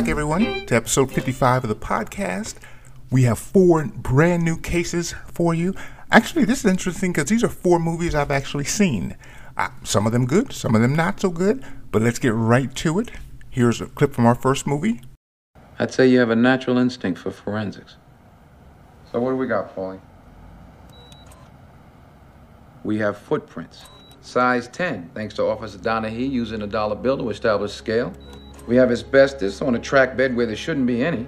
back, everyone, to episode 55 of the podcast. We have four brand new cases for you. Actually, this is interesting because these are four movies I've actually seen. Uh, some of them good, some of them not so good, but let's get right to it. Here's a clip from our first movie. I'd say you have a natural instinct for forensics. So what do we got, Paulie? We have footprints. Size 10, thanks to Officer Donahue using a dollar bill to establish scale. We have asbestos on a track bed where there shouldn't be any.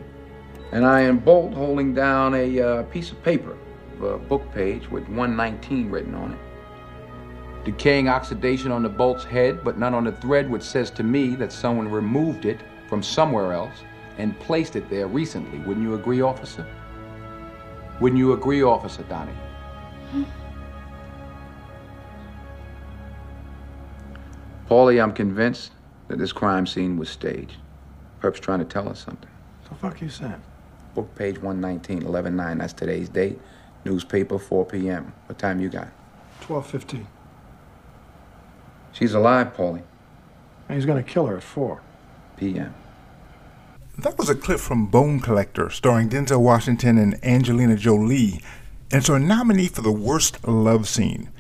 And I am bolt holding down a uh, piece of paper, a book page with 119 written on it. Decaying oxidation on the bolt's head, but none on the thread, which says to me that someone removed it from somewhere else and placed it there recently. Wouldn't you agree, officer? Wouldn't you agree, Officer Donahue? Paulie, I'm convinced that this crime scene was staged. Perp's trying to tell us something. The fuck you said? Book page 119, 11-9, that's today's date. Newspaper, 4 p.m. What time you got? Twelve fifteen. She's alive, Paulie. And he's gonna kill her at four. P.m. That was a clip from Bone Collector, starring Denzel Washington and Angelina Jolie, and it's a nominee for the worst love scene.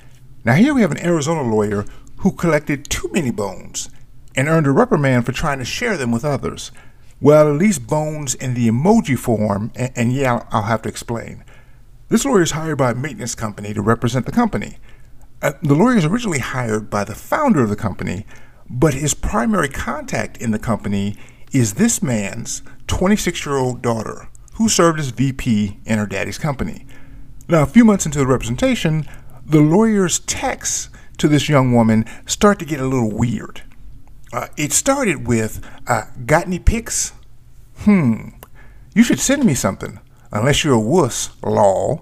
Now, here we have an Arizona lawyer who collected too many bones and earned a reprimand for trying to share them with others. Well, at least bones in the emoji form, and, and yeah, I'll have to explain. This lawyer is hired by a maintenance company to represent the company. Uh, the lawyer is originally hired by the founder of the company, but his primary contact in the company is this man's 26 year old daughter, who served as VP in her daddy's company. Now, a few months into the representation, the lawyer's texts to this young woman start to get a little weird. Uh, it started with, uh, Got any pics? Hmm. You should send me something, unless you're a wuss, law.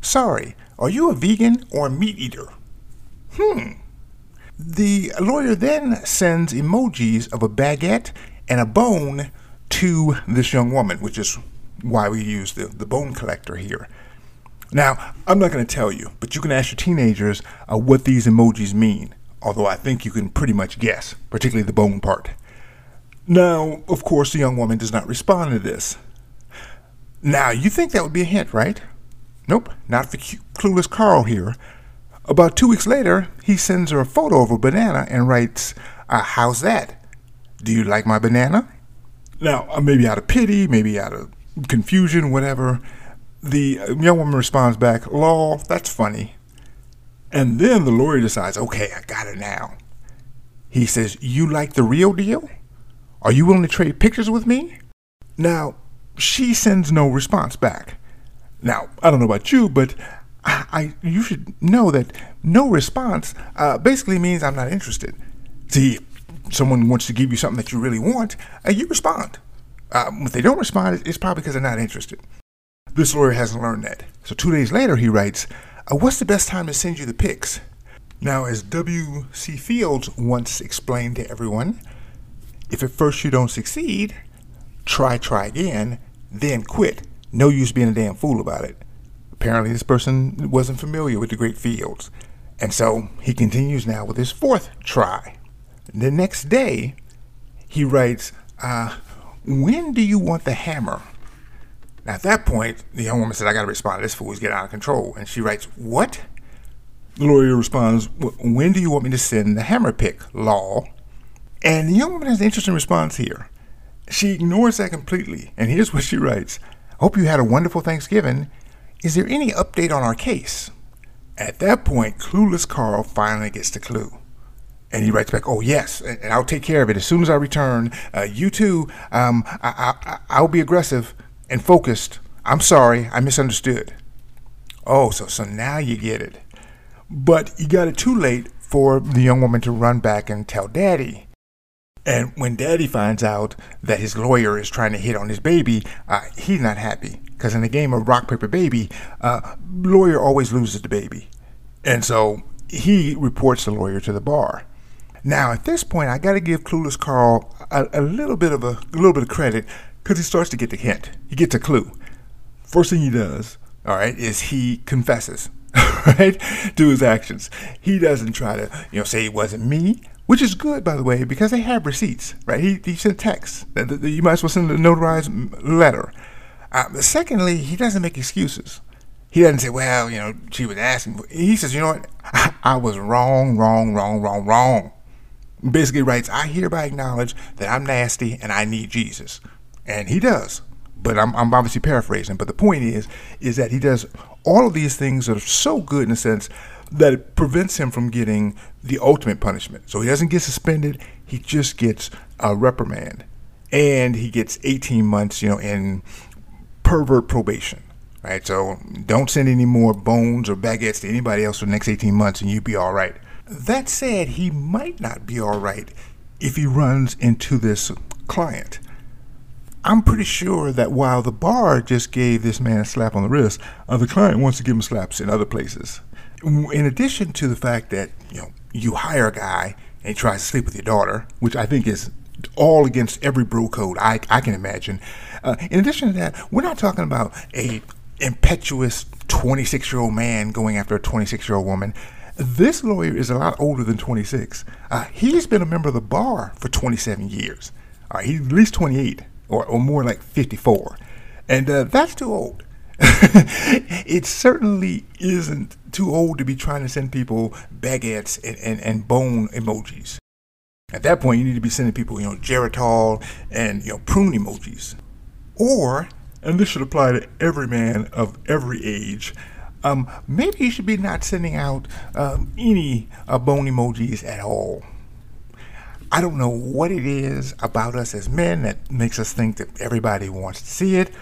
Sorry, are you a vegan or a meat eater? Hmm. The lawyer then sends emojis of a baguette and a bone to this young woman, which is why we use the, the bone collector here. Now, I'm not going to tell you, but you can ask your teenagers uh, what these emojis mean, although I think you can pretty much guess, particularly the bone part. Now, of course, the young woman does not respond to this. Now, you think that would be a hint, right? Nope, not for clueless Carl here. About two weeks later, he sends her a photo of a banana and writes, uh, How's that? Do you like my banana? Now, uh, maybe out of pity, maybe out of confusion, whatever, the uh, young woman responds back, Law, that's funny. And then the lawyer decides, Okay, I got it now. He says, You like the real deal? Are you willing to trade pictures with me? Now, she sends no response back. Now, I don't know about you, but I, I you should know that no response uh, basically means I'm not interested. See, if someone wants to give you something that you really want, uh, you respond. Um, if they don't respond, it's probably because they're not interested. This lawyer hasn't learned that. So two days later, he writes, uh, What's the best time to send you the pics? Now, as W.C. Fields once explained to everyone, if at first you don't succeed, try, try again, then quit. No use being a damn fool about it. Apparently, this person wasn't familiar with the great Fields. And so he continues now with his fourth try. The next day, he writes, uh, When do you want the hammer? At that point, the young woman said, I got to respond this fool. He's getting out of control. And she writes, What? The lawyer responds, When do you want me to send the hammer pick, law? And the young woman has an interesting response here. She ignores that completely. And here's what she writes Hope you had a wonderful Thanksgiving. Is there any update on our case? At that point, clueless Carl finally gets the clue. And he writes back, "Oh yes, and and I'll take care of it as soon as I return. Uh, you too. Um, I, I, I'll be aggressive and focused. I'm sorry, I misunderstood. Oh, so so now you get it. But you got it too late for the young woman to run back and tell Daddy. And when Daddy finds out that his lawyer is trying to hit on his baby, uh, he's not happy because in the game of rock paper baby, uh, lawyer always loses the baby, and so he reports the lawyer to the bar. Now, at this point, I got to give Clueless Carl a, a little bit of a, a little bit of credit because he starts to get the hint. He gets a clue. First thing he does, all right, is he confesses, right, to his actions. He doesn't try to, you know, say it wasn't me. which is good, by the way, because they have receipts, right? He, he sent texts. You might as well send a notarized letter. Uh, secondly, he doesn't make excuses. He doesn't say, well, you know, she was asking. He says, you know what? I was wrong, wrong, wrong, wrong, wrong. Basically writes, I hereby acknowledge that I'm nasty and I need Jesus. And he does. But I'm, I'm obviously paraphrasing. But the point is, is that he does all of these things that are so good in a sense that it prevents him from getting the ultimate punishment. So he doesn't get suspended, he just gets a reprimand. And he gets 18 months, you know, in pervert probation. Right? So don't send any more bones or baguettes to anybody else for the next 18 months and you'll be all right. That said, he might not be all right if he runs into this client. I'm pretty sure that while the bar just gave this man a slap on the wrist, uh, the client wants to give him slaps in other places in addition to the fact that you know you hire a guy and he tries to sleep with your daughter, which I think is all against every bro code I, I can imagine. Uh, in addition to that, we're not talking about a impetuous 26 year old man going after a 26 year old woman. This lawyer is a lot older than 26. Uh, he's been a member of the bar for 27 years. Uh, he's at least 28, or, or more like 54. And uh, that's too old. it certainly isn't too old to be trying to send people baguettes and, and, and bone emojis. At that point, you need to be sending people, you know, Geritol and, you know, prune emojis. Or, and this should apply to every man of every age, um, maybe you should be not sending out um, any uh, bone emojis at all. I don't know what it is about us as men that makes us think that everybody wants to see it.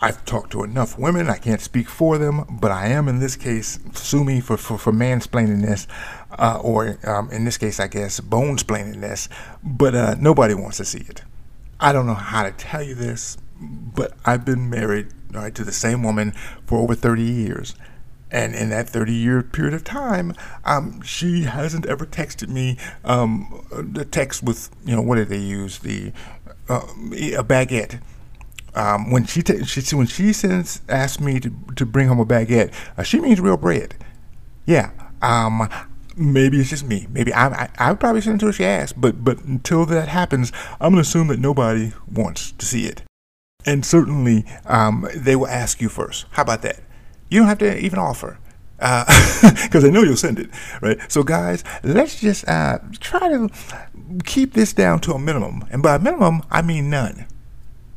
I've talked to enough women. I can't speak for them, but I am in this case sue me for for, for mansplaining this, uh, or um, in this case, I guess bonesplaining this. But uh, nobody wants to see it. I don't know how to tell you this, but I've been married right to the same woman for over 30 years. And in that 30 year period of time, um, she hasn't ever texted me um, the text with, you know, what did they use? The uh, a baguette um, when she, t- she when she sends asks me to, to bring home a baguette, uh, she means real bread. Yeah. Um, maybe it's just me. Maybe I, I I would probably send it to her she asks. but but until that happens, I'm gonna assume that nobody wants to see it, and certainly um, they will ask you first. How about that? You don't have to even offer. Because uh, I know you'll send it, right? So, guys, let's just uh, try to keep this down to a minimum. And by minimum, I mean none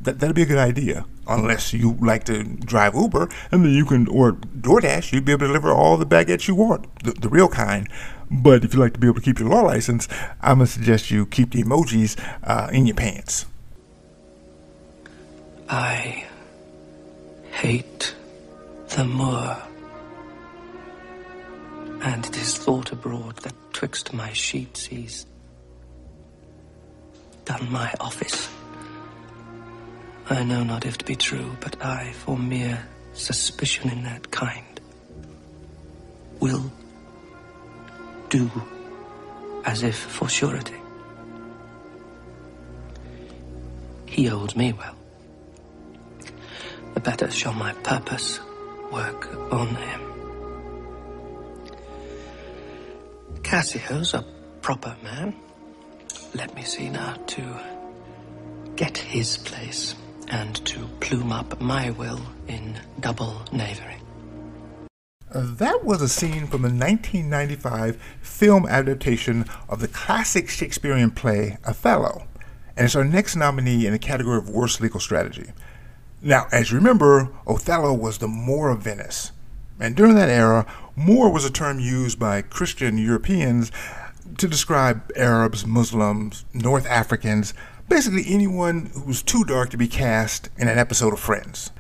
that that'd be a good idea. Unless you like to drive Uber, and then you can, or DoorDash, you'd be able to deliver all the baguettes you want, the, the real kind. But if you like to be able to keep your law license, I'm gonna suggest you keep the emojis uh, in your pants. I hate the Moor, and it is thought abroad that twixt my sheets he's done my office. I know not if to be true, but I, for mere suspicion in that kind, will do as if for surety. He owes me well. The better shall my purpose work on him. Cassio's a proper man. Let me see now to get his place and to plume up my will in double knavery. That was a scene from the 1995 film adaptation of the classic Shakespearean play Othello, and it's our next nominee in the category of Worst Legal Strategy. Now, as you remember, Othello was the Moor of Venice, and during that era, Moor was a term used by Christian Europeans to describe Arabs, Muslims, North Africans, basically anyone who was too dark to be cast in an episode of Friends.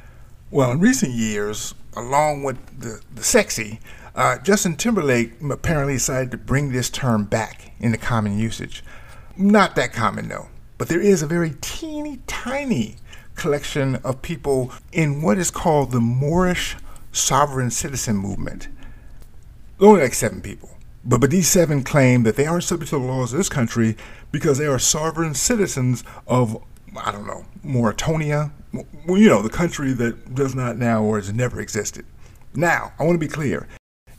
Well, in recent years, along with the, the sexy, uh, Justin Timberlake apparently decided to bring this term back into common usage. Not that common, though, but there is a very teeny tiny collection of people in what is called the Moorish sovereign citizen movement. Only like seven people. But, but these seven claim that they aren't subject to the laws of this country because they are sovereign citizens of, I don't know, Mauritania, well, you know, the country that does not now or has never existed. Now, I want to be clear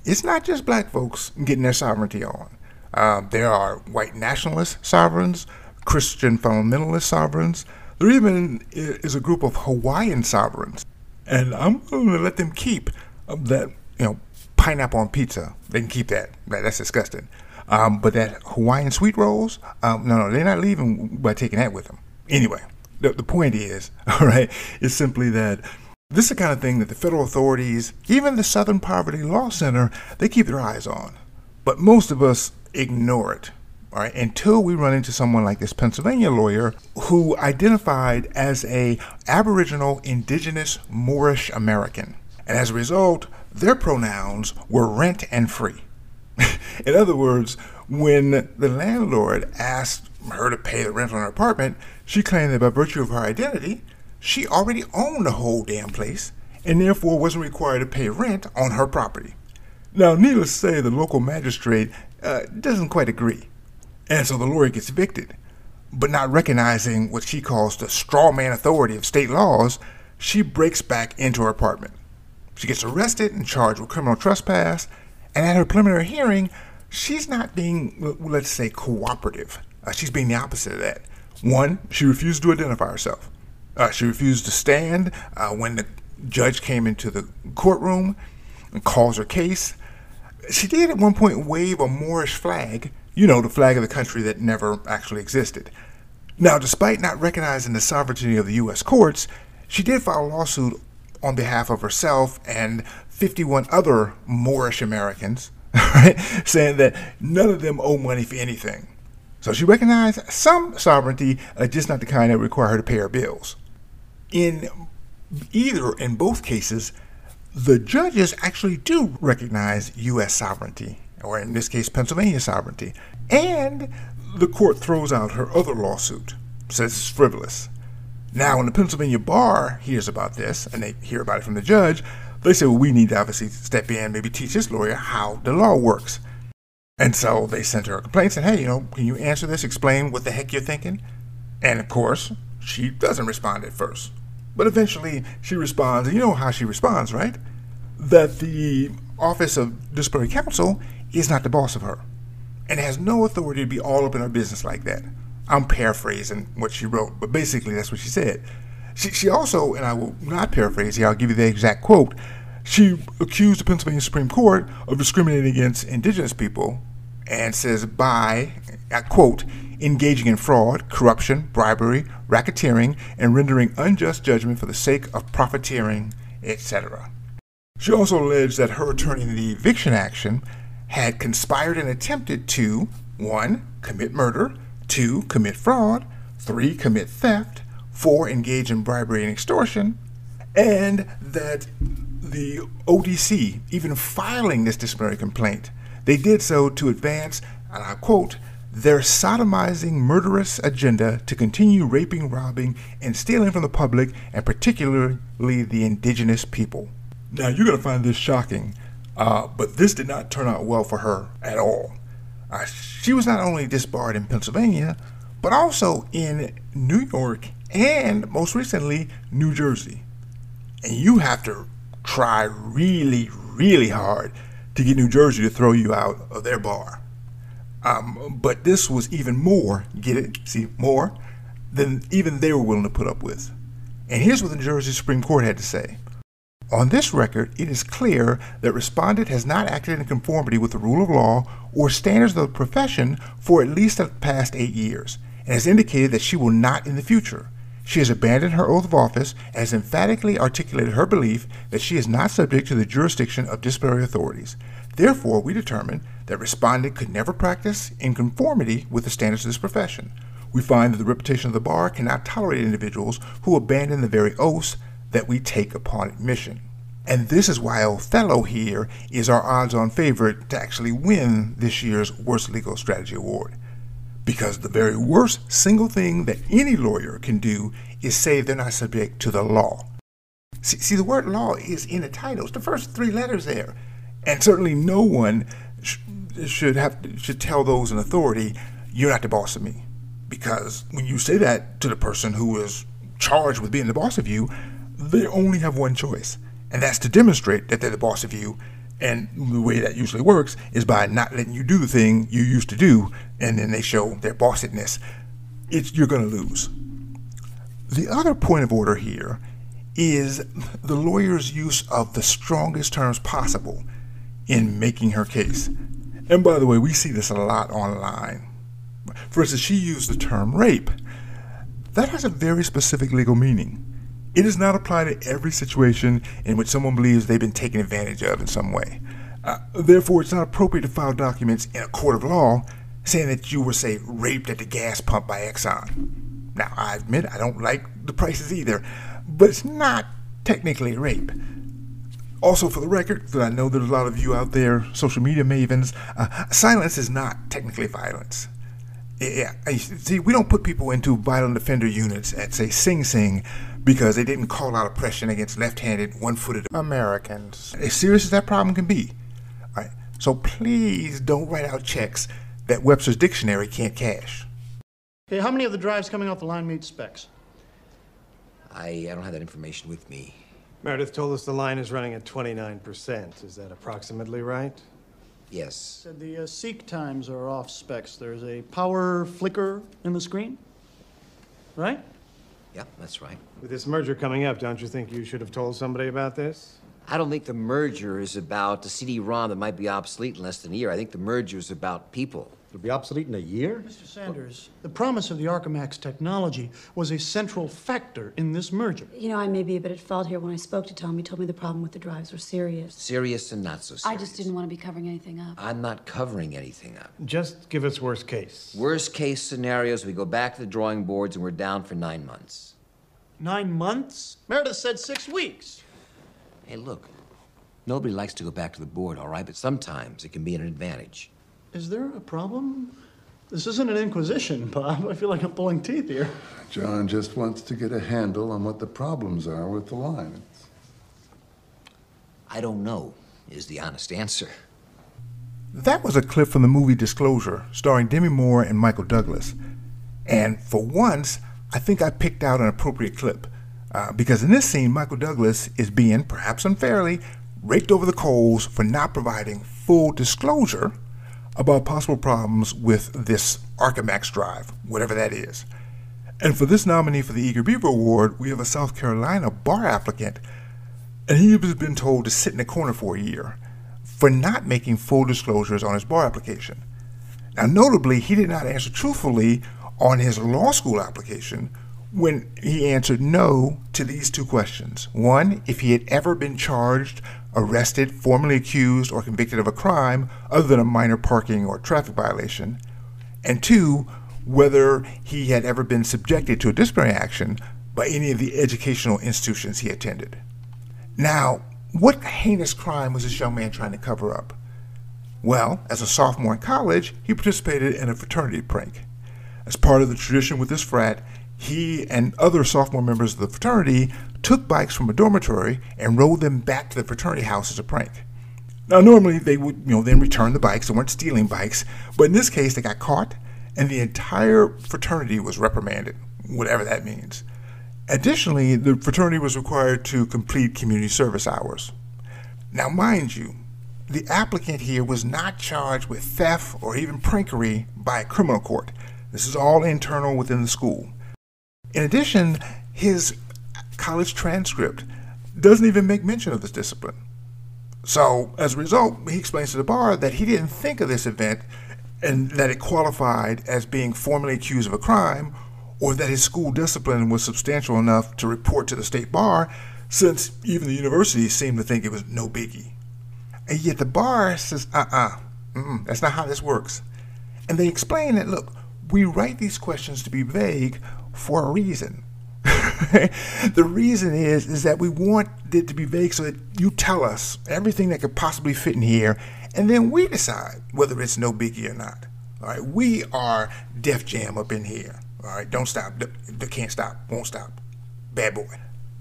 it's not just black folks getting their sovereignty on. Uh, there are white nationalist sovereigns, Christian fundamentalist sovereigns. There even is a group of Hawaiian sovereigns. And I'm going to let them keep that, you know, pineapple on pizza. They can keep that. That's disgusting. Um, but that Hawaiian sweet rolls, um, no, no, they're not leaving by taking that with them. Anyway, the, the point is, all right, is simply that this is the kind of thing that the federal authorities, even the Southern Poverty Law Center, they keep their eyes on. But most of us ignore it, all right, until we run into someone like this Pennsylvania lawyer who identified as a Aboriginal Indigenous Moorish American. And as a result, their pronouns were rent and free. In other words, when the landlord asked her to pay the rent on her apartment, she claimed that by virtue of her identity, she already owned the whole damn place and therefore wasn't required to pay rent on her property. Now, needless to say, the local magistrate uh, doesn't quite agree, and so the lawyer gets evicted. But not recognizing what she calls the straw man authority of state laws, she breaks back into her apartment. She gets arrested and charged with criminal trespass, and at her preliminary hearing, she's not being, let's say, cooperative. Uh, she's being the opposite of that. One, she refused to identify herself. Uh, she refused to stand uh, when the judge came into the courtroom and calls her case. She did at one point wave a Moorish flag, you know, the flag of the country that never actually existed. Now, despite not recognizing the sovereignty of the U.S. courts, she did file a lawsuit on behalf of herself and 51 other Moorish Americans, right, saying that none of them owe money for anything. So she recognized some sovereignty, uh, just not the kind that require her to pay her bills. In either, in both cases, the judges actually do recognize U.S. sovereignty, or in this case, Pennsylvania sovereignty, and the court throws out her other lawsuit, says it's frivolous. Now, when the Pennsylvania bar hears about this, and they hear about it from the judge, they say, well, we need to obviously step in, maybe teach this lawyer how the law works. And so they sent her a complaint saying, hey, you know, can you answer this? Explain what the heck you're thinking? And of course, she doesn't respond at first. But eventually she responds, and you know how she responds, right? That the Office of Disciplinary Counsel is not the boss of her and has no authority to be all up in her business like that. I'm paraphrasing what she wrote, but basically that's what she said. She, she also, and I will not paraphrase here, I'll give you the exact quote. She accused the Pennsylvania Supreme Court of discriminating against indigenous people and says by, I quote, engaging in fraud, corruption, bribery, racketeering, and rendering unjust judgment for the sake of profiteering, etc. She also alleged that her attorney in the eviction action had conspired and attempted to 1. commit murder, 2. commit fraud, 3. commit theft, 4. engage in bribery and extortion, and that the ODC, even filing this disciplinary complaint, they did so to advance, and I quote, their sodomizing, murderous agenda to continue raping, robbing, and stealing from the public, and particularly the indigenous people. Now, you're going to find this shocking, uh, but this did not turn out well for her at all. Uh, she was not only disbarred in Pennsylvania, but also in New York and most recently, New Jersey. And you have to try really, really hard to get New Jersey to throw you out of their bar. Um, but this was even more, get it? See, more than even they were willing to put up with. And here's what the New Jersey Supreme Court had to say. On this record, it is clear that respondent has not acted in conformity with the rule of law or standards of the profession for at least the past eight years, and has indicated that she will not in the future. She has abandoned her oath of office and has emphatically articulated her belief that she is not subject to the jurisdiction of disciplinary authorities. Therefore, we determine that respondent could never practice in conformity with the standards of this profession. We find that the reputation of the bar cannot tolerate individuals who abandon the very oaths that we take upon admission. And this is why Othello here is our odds on favorite to actually win this year's Worst Legal Strategy Award. Because the very worst single thing that any lawyer can do is say they're not subject to the law. See, see the word law is in the title. It's the first three letters there. And certainly no one sh- should have should tell those in authority, you're not the boss of me. Because when you say that to the person who is charged with being the boss of you, they only have one choice, and that's to demonstrate that they're the boss of you And the way that usually works is by not letting you do the thing you used to do, and then they show their bossedness. It's you're going to lose. The other point of order here is the lawyer's use of the strongest terms possible in making her case. And by the way, we see this a lot online. For instance, she used the term rape. That has a very specific legal meaning. It does not apply to every situation in which someone believes they've been taken advantage of in some way. Uh, therefore, it's not appropriate to file documents in a court of law saying that you were, say, raped at the gas pump by Exxon. Now, I admit I don't like the prices either, but it's not technically rape. Also, for the record, that I know there's a lot of you out there, social media mavens, uh, silence is not technically violence. Yeah, see, we don't put people into violent offender units at, say, Sing Sing because they didn't call out oppression against left-handed, one-footed Americans. As serious as that problem can be. All right, so please don't write out checks that Webster's Dictionary can't cash. Okay, how many of the drives coming off the line meet specs? I, I don't have that information with me. Meredith told us the line is running at 29%. Is that approximately right? Yes. Said the uh, seek times are off specs. There's a power flicker in the screen, right? Yeah, that's right. With this merger coming up, don't you think you should have told somebody about this? I don't think the merger is about a CD-ROM that might be obsolete in less than a year. I think the merger is about people. It'll be obsolete in a year? Mr. Sanders, the promise of the Archimax technology was a central factor in this merger. You know, I may be a bit at fault here. When I spoke to Tom, he told me the problem with the drives were serious. Serious and not so serious. I just didn't want to be covering anything up. I'm not covering anything up. Just give us worst case. Worst case scenarios, we go back to the drawing boards and we're down for nine months. Nine months? Meredith said six weeks. Hey, look. Nobody likes to go back to the board, all right? But sometimes it can be an advantage. Is there a problem? This isn't an inquisition, Bob. I feel like I'm pulling teeth here. John just wants to get a handle on what the problems are with the line. I don't know, is the honest answer. That was a clip from the movie Disclosure, starring Demi Moore and Michael Douglas. And for once, I think I picked out an appropriate clip. Uh, because in this scene, Michael Douglas is being, perhaps unfairly, raked over the coals for not providing full disclosure about possible problems with this Archimax drive, whatever that is. And for this nominee for the Eager Beaver Award, we have a South Carolina bar applicant, and he has been told to sit in a corner for a year for not making full disclosures on his bar application. Now, notably, he did not answer truthfully on his law school application when he answered no to these two questions. One, if he had ever been charged arrested, formally accused, or convicted of a crime other than a minor parking or traffic violation, and two, whether he had ever been subjected to a disciplinary action by any of the educational institutions he attended. Now, what heinous crime was this young man trying to cover up? Well, as a sophomore in college, he participated in a fraternity prank. As part of the tradition with this frat, he and other sophomore members of the fraternity took bikes from a dormitory and rode them back to the fraternity house as a prank. Now, normally they would, you know, then return the bikes. They weren't stealing bikes, but in this case, they got caught, and the entire fraternity was reprimanded, whatever that means. Additionally, the fraternity was required to complete community service hours. Now, mind you, the applicant here was not charged with theft or even prankery by a criminal court. This is all internal within the school. In addition, his college transcript doesn't even make mention of this discipline. So, as a result, he explains to the bar that he didn't think of this event and that it qualified as being formally accused of a crime or that his school discipline was substantial enough to report to the state bar, since even the university seemed to think it was no biggie. And yet the bar says, uh uh-uh, uh, that's not how this works. And they explain that, look, we write these questions to be vague for a reason. the reason is is that we want it to be vague so that you tell us everything that could possibly fit in here, and then we decide whether it's no biggie or not. All right, we are Def Jam up in here. All right, don't stop, they can't stop, won't stop, bad boy.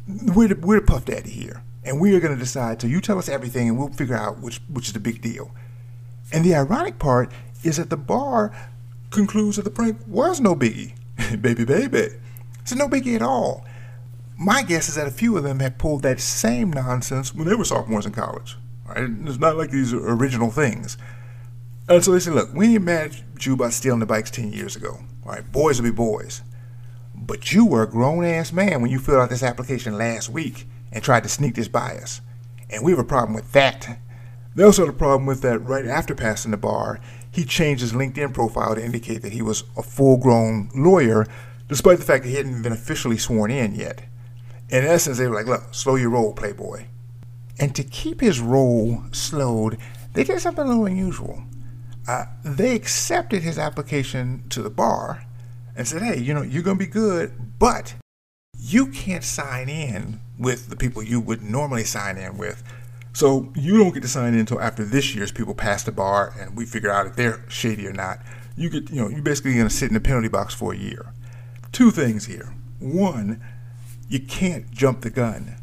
We're the, we're the Puff Daddy here, and we are going to decide. So you tell us everything, and we'll figure out which which is the big deal. And the ironic part is that the bar concludes that the prank was no biggie, baby, baby. It's no biggie at all. My guess is that a few of them had pulled that same nonsense when they were sophomores in college. Right? It's not like these are original things. And so they said, look, we ain't mad at you about stealing the bikes 10 years ago. All right, boys will be boys. But you were a grown ass man when you filled out this application last week and tried to sneak this by us. And we have a problem with that. They also had a problem with that right after passing the bar, he changed his LinkedIn profile to indicate that he was a full grown lawyer, despite the fact that he hadn't been officially sworn in yet. In essence, they were like, look, slow your roll, Playboy. And to keep his roll slowed, they did something a little unusual. Uh, they accepted his application to the bar and said, hey, you know, you're going to be good, but you can't sign in with the people you would normally sign in with. So you don't get to sign in until after this year's people pass the bar and we figure out if they're shady or not. You get, you know, you're basically going to sit in the penalty box for a year. Two things here. One, you can't jump the gun.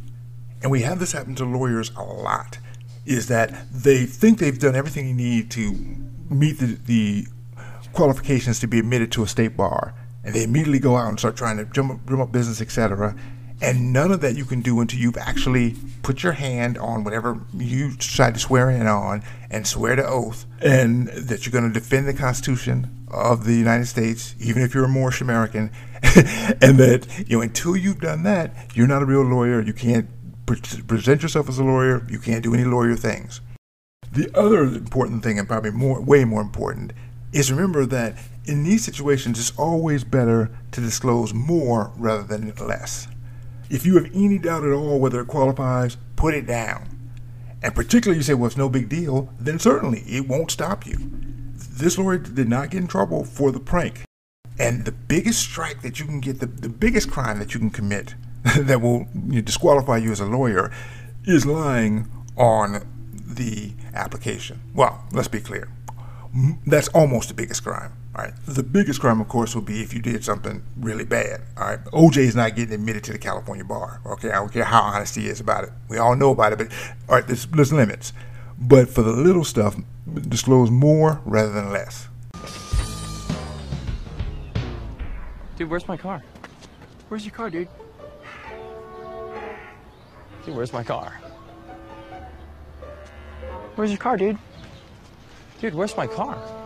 And we have this happen to lawyers a lot, is that they think they've done everything they need to meet the, the qualifications to be admitted to a state bar. And they immediately go out and start trying to drum up, drum up business, etc. And none of that you can do until you've actually put your hand on whatever you decide to swear in on and swear to oath, and that you're going to defend the Constitution of the United States, even if you're a Moorish American, and that you know until you've done that, you're not a real lawyer. You can't pre- present yourself as a lawyer. You can't do any lawyer things. The other important thing, and probably more, way more important, is remember that in these situations, it's always better to disclose more rather than less. If you have any doubt at all whether it qualifies, put it down. And particularly you say, well, it's no big deal, then certainly it won't stop you. This lawyer did not get in trouble for the prank. And the biggest strike that you can get, the, the biggest crime that you can commit that will you know, disqualify you as a lawyer is lying on the application. Well, let's be clear. That's almost the biggest crime. All right. The biggest crime, of course, would be if you did something really bad. All right. OJ is not getting admitted to the California bar. Okay. I don't care how honest he is about it. We all know about it, but all right, there's, there's limits. But for the little stuff, disclose more rather than less. Dude, where's my car? Where's your car, dude? Dude, where's my car? Where's your car, dude? Dude, where's my car?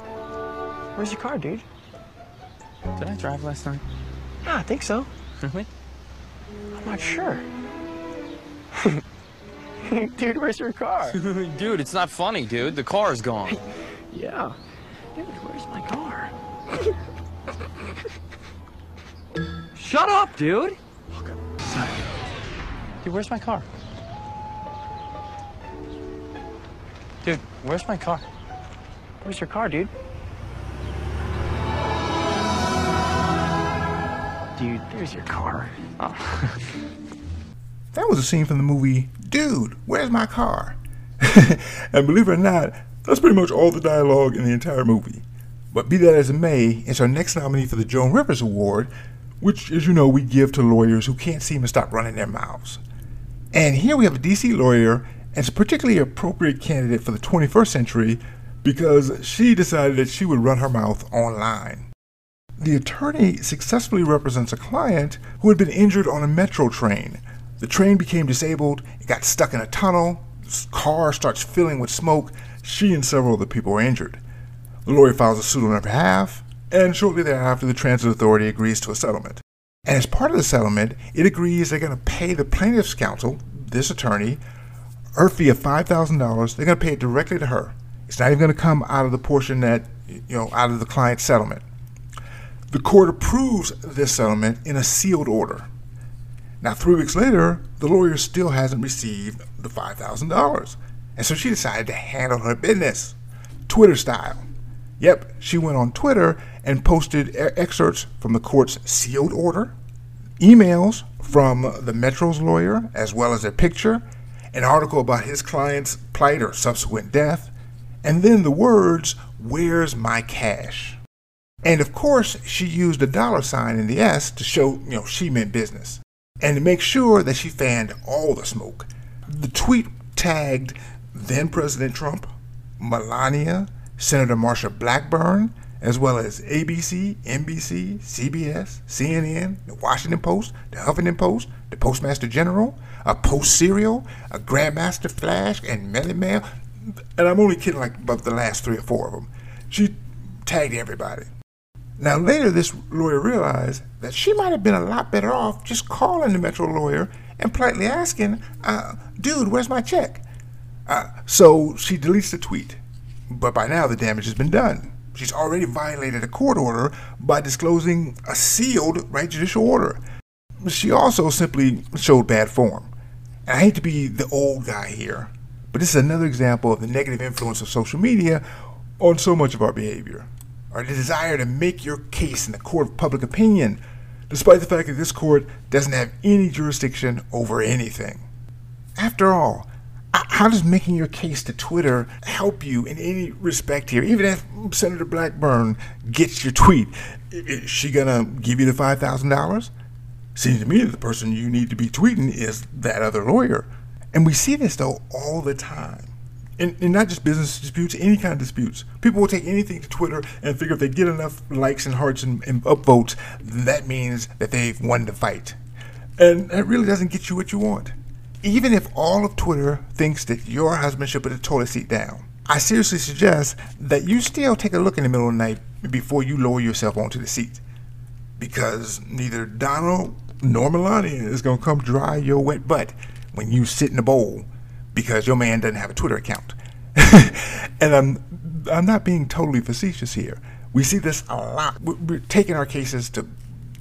Where's your car, dude? Did I drive last night? Ah, I think so. Really? I'm not sure. dude, where's your car? dude, it's not funny, dude. The car is gone. yeah. Dude, where's my car? Shut up, dude! Sorry. Dude, where's my car? Dude, where's my car? Where's your car, dude? There's your car. Oh. that was a scene from the movie Dude, Where's My Car? and believe it or not, that's pretty much all the dialogue in the entire movie. But be that as it may, it's our next nominee for the Joan Rivers Award, which, as you know, we give to lawyers who can't seem to stop running their mouths. And here we have a DC lawyer, and it's a particularly appropriate candidate for the 21st century because she decided that she would run her mouth online. The attorney successfully represents a client who had been injured on a metro train. The train became disabled, it got stuck in a tunnel, the car starts filling with smoke. She and several other people are injured. The lawyer files a suit on her behalf, and shortly thereafter, the transit authority agrees to a settlement. And as part of the settlement, it agrees they're going to pay the plaintiff's counsel, this attorney, her fee of $5,000. They're going to pay it directly to her. It's not even going to come out of the portion that, you know, out of the client's settlement. The court approves this settlement in a sealed order. Now, three weeks later, the lawyer still hasn't received the $5,000. And so she decided to handle her business, Twitter style. Yep, she went on Twitter and posted excerpts from the court's sealed order, emails from the Metro's lawyer, as well as a picture, an article about his client's plight or subsequent death, and then the words, Where's my cash? And of course, she used a dollar sign in the S to show, you know, she meant business. And to make sure that she fanned all the smoke, the tweet tagged then President Trump, Melania, Senator Marsha Blackburn, as well as ABC, NBC, CBS, CNN, the Washington Post, the Huffington Post, the Postmaster General, a Post Cereal, a Grandmaster Flash, and Melle Mel. And I'm only kidding like about the last three or four of them. She tagged everybody. Now, later, this lawyer realized that she might have been a lot better off just calling the Metro lawyer and politely asking, uh, dude, where's my check? Uh, so she deletes the tweet. But by now, the damage has been done. She's already violated a court order by disclosing a sealed right judicial order. She also simply showed bad form. And I hate to be the old guy here, but this is another example of the negative influence of social media on so much of our behavior or the desire to make your case in the court of public opinion, despite the fact that this court doesn't have any jurisdiction over anything. After all, how does making your case to Twitter help you in any respect here? Even if Senator Blackburn gets your tweet, is she gonna give you the five thousand dollars? Seems to me that the person you need to be tweeting is that other lawyer. And we see this though all the time and, and, not just business disputes, any kind of disputes. People will take anything to Twitter and figure if they get enough likes and hearts and, and upvotes, that means that they've won the fight. And that really doesn't get you what you want. Even if all of Twitter thinks that your husband should put the toilet seat down, I seriously suggest that you still take a look in the middle of the night before you lower yourself onto the seat. Because neither Donald nor Melania is going to come dry your wet butt when you sit in the bowl because your man doesn't have a Twitter account. and I'm I'm not being totally facetious here. We see this a lot. We're taking our cases to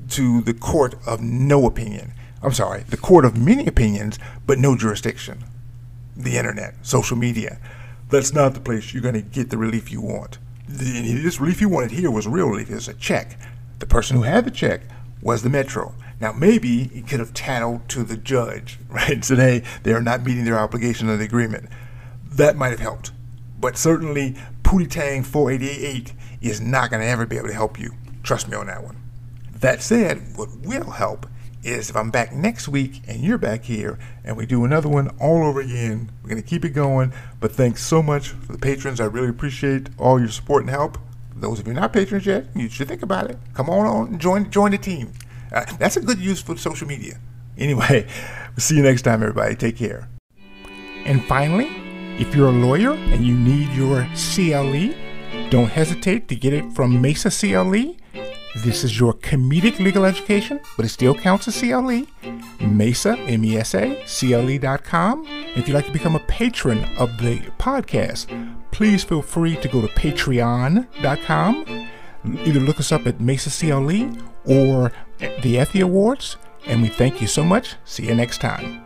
to the court of no opinion. I'm sorry, the court of many opinions, but no jurisdiction. The internet, social media. That's not the place you're going to get the relief you want. This relief you wanted here was real relief. It's a check. The person who had the check was the Metro. Now, maybe he could have tattled to the judge, right? Today, they are not meeting their obligation of the agreement. That might have helped. But certainly, Pootie Tang 488 is not going to ever be able to help you. Trust me on that one. That said, what will help is if I'm back next week and you're back here and we do another one all over again. We're going to keep it going. But thanks so much for the patrons. I really appreciate all your support and help. Those of you not patrons yet, you should think about it. Come on on, join join the team. Uh, that's a good use for social media. Anyway, we'll see you next time, everybody. Take care. And finally, if you're a lawyer and you need your CLE, don't hesitate to get it from Mesa CLE. This is your comedic legal education, but it still counts as CLE. Mesa, M E S A, CLE.com. If you'd like to become a patron of the podcast, please feel free to go to patreon.com. Either look us up at Mesa CLE or the Effie Awards. And we thank you so much. See you next time.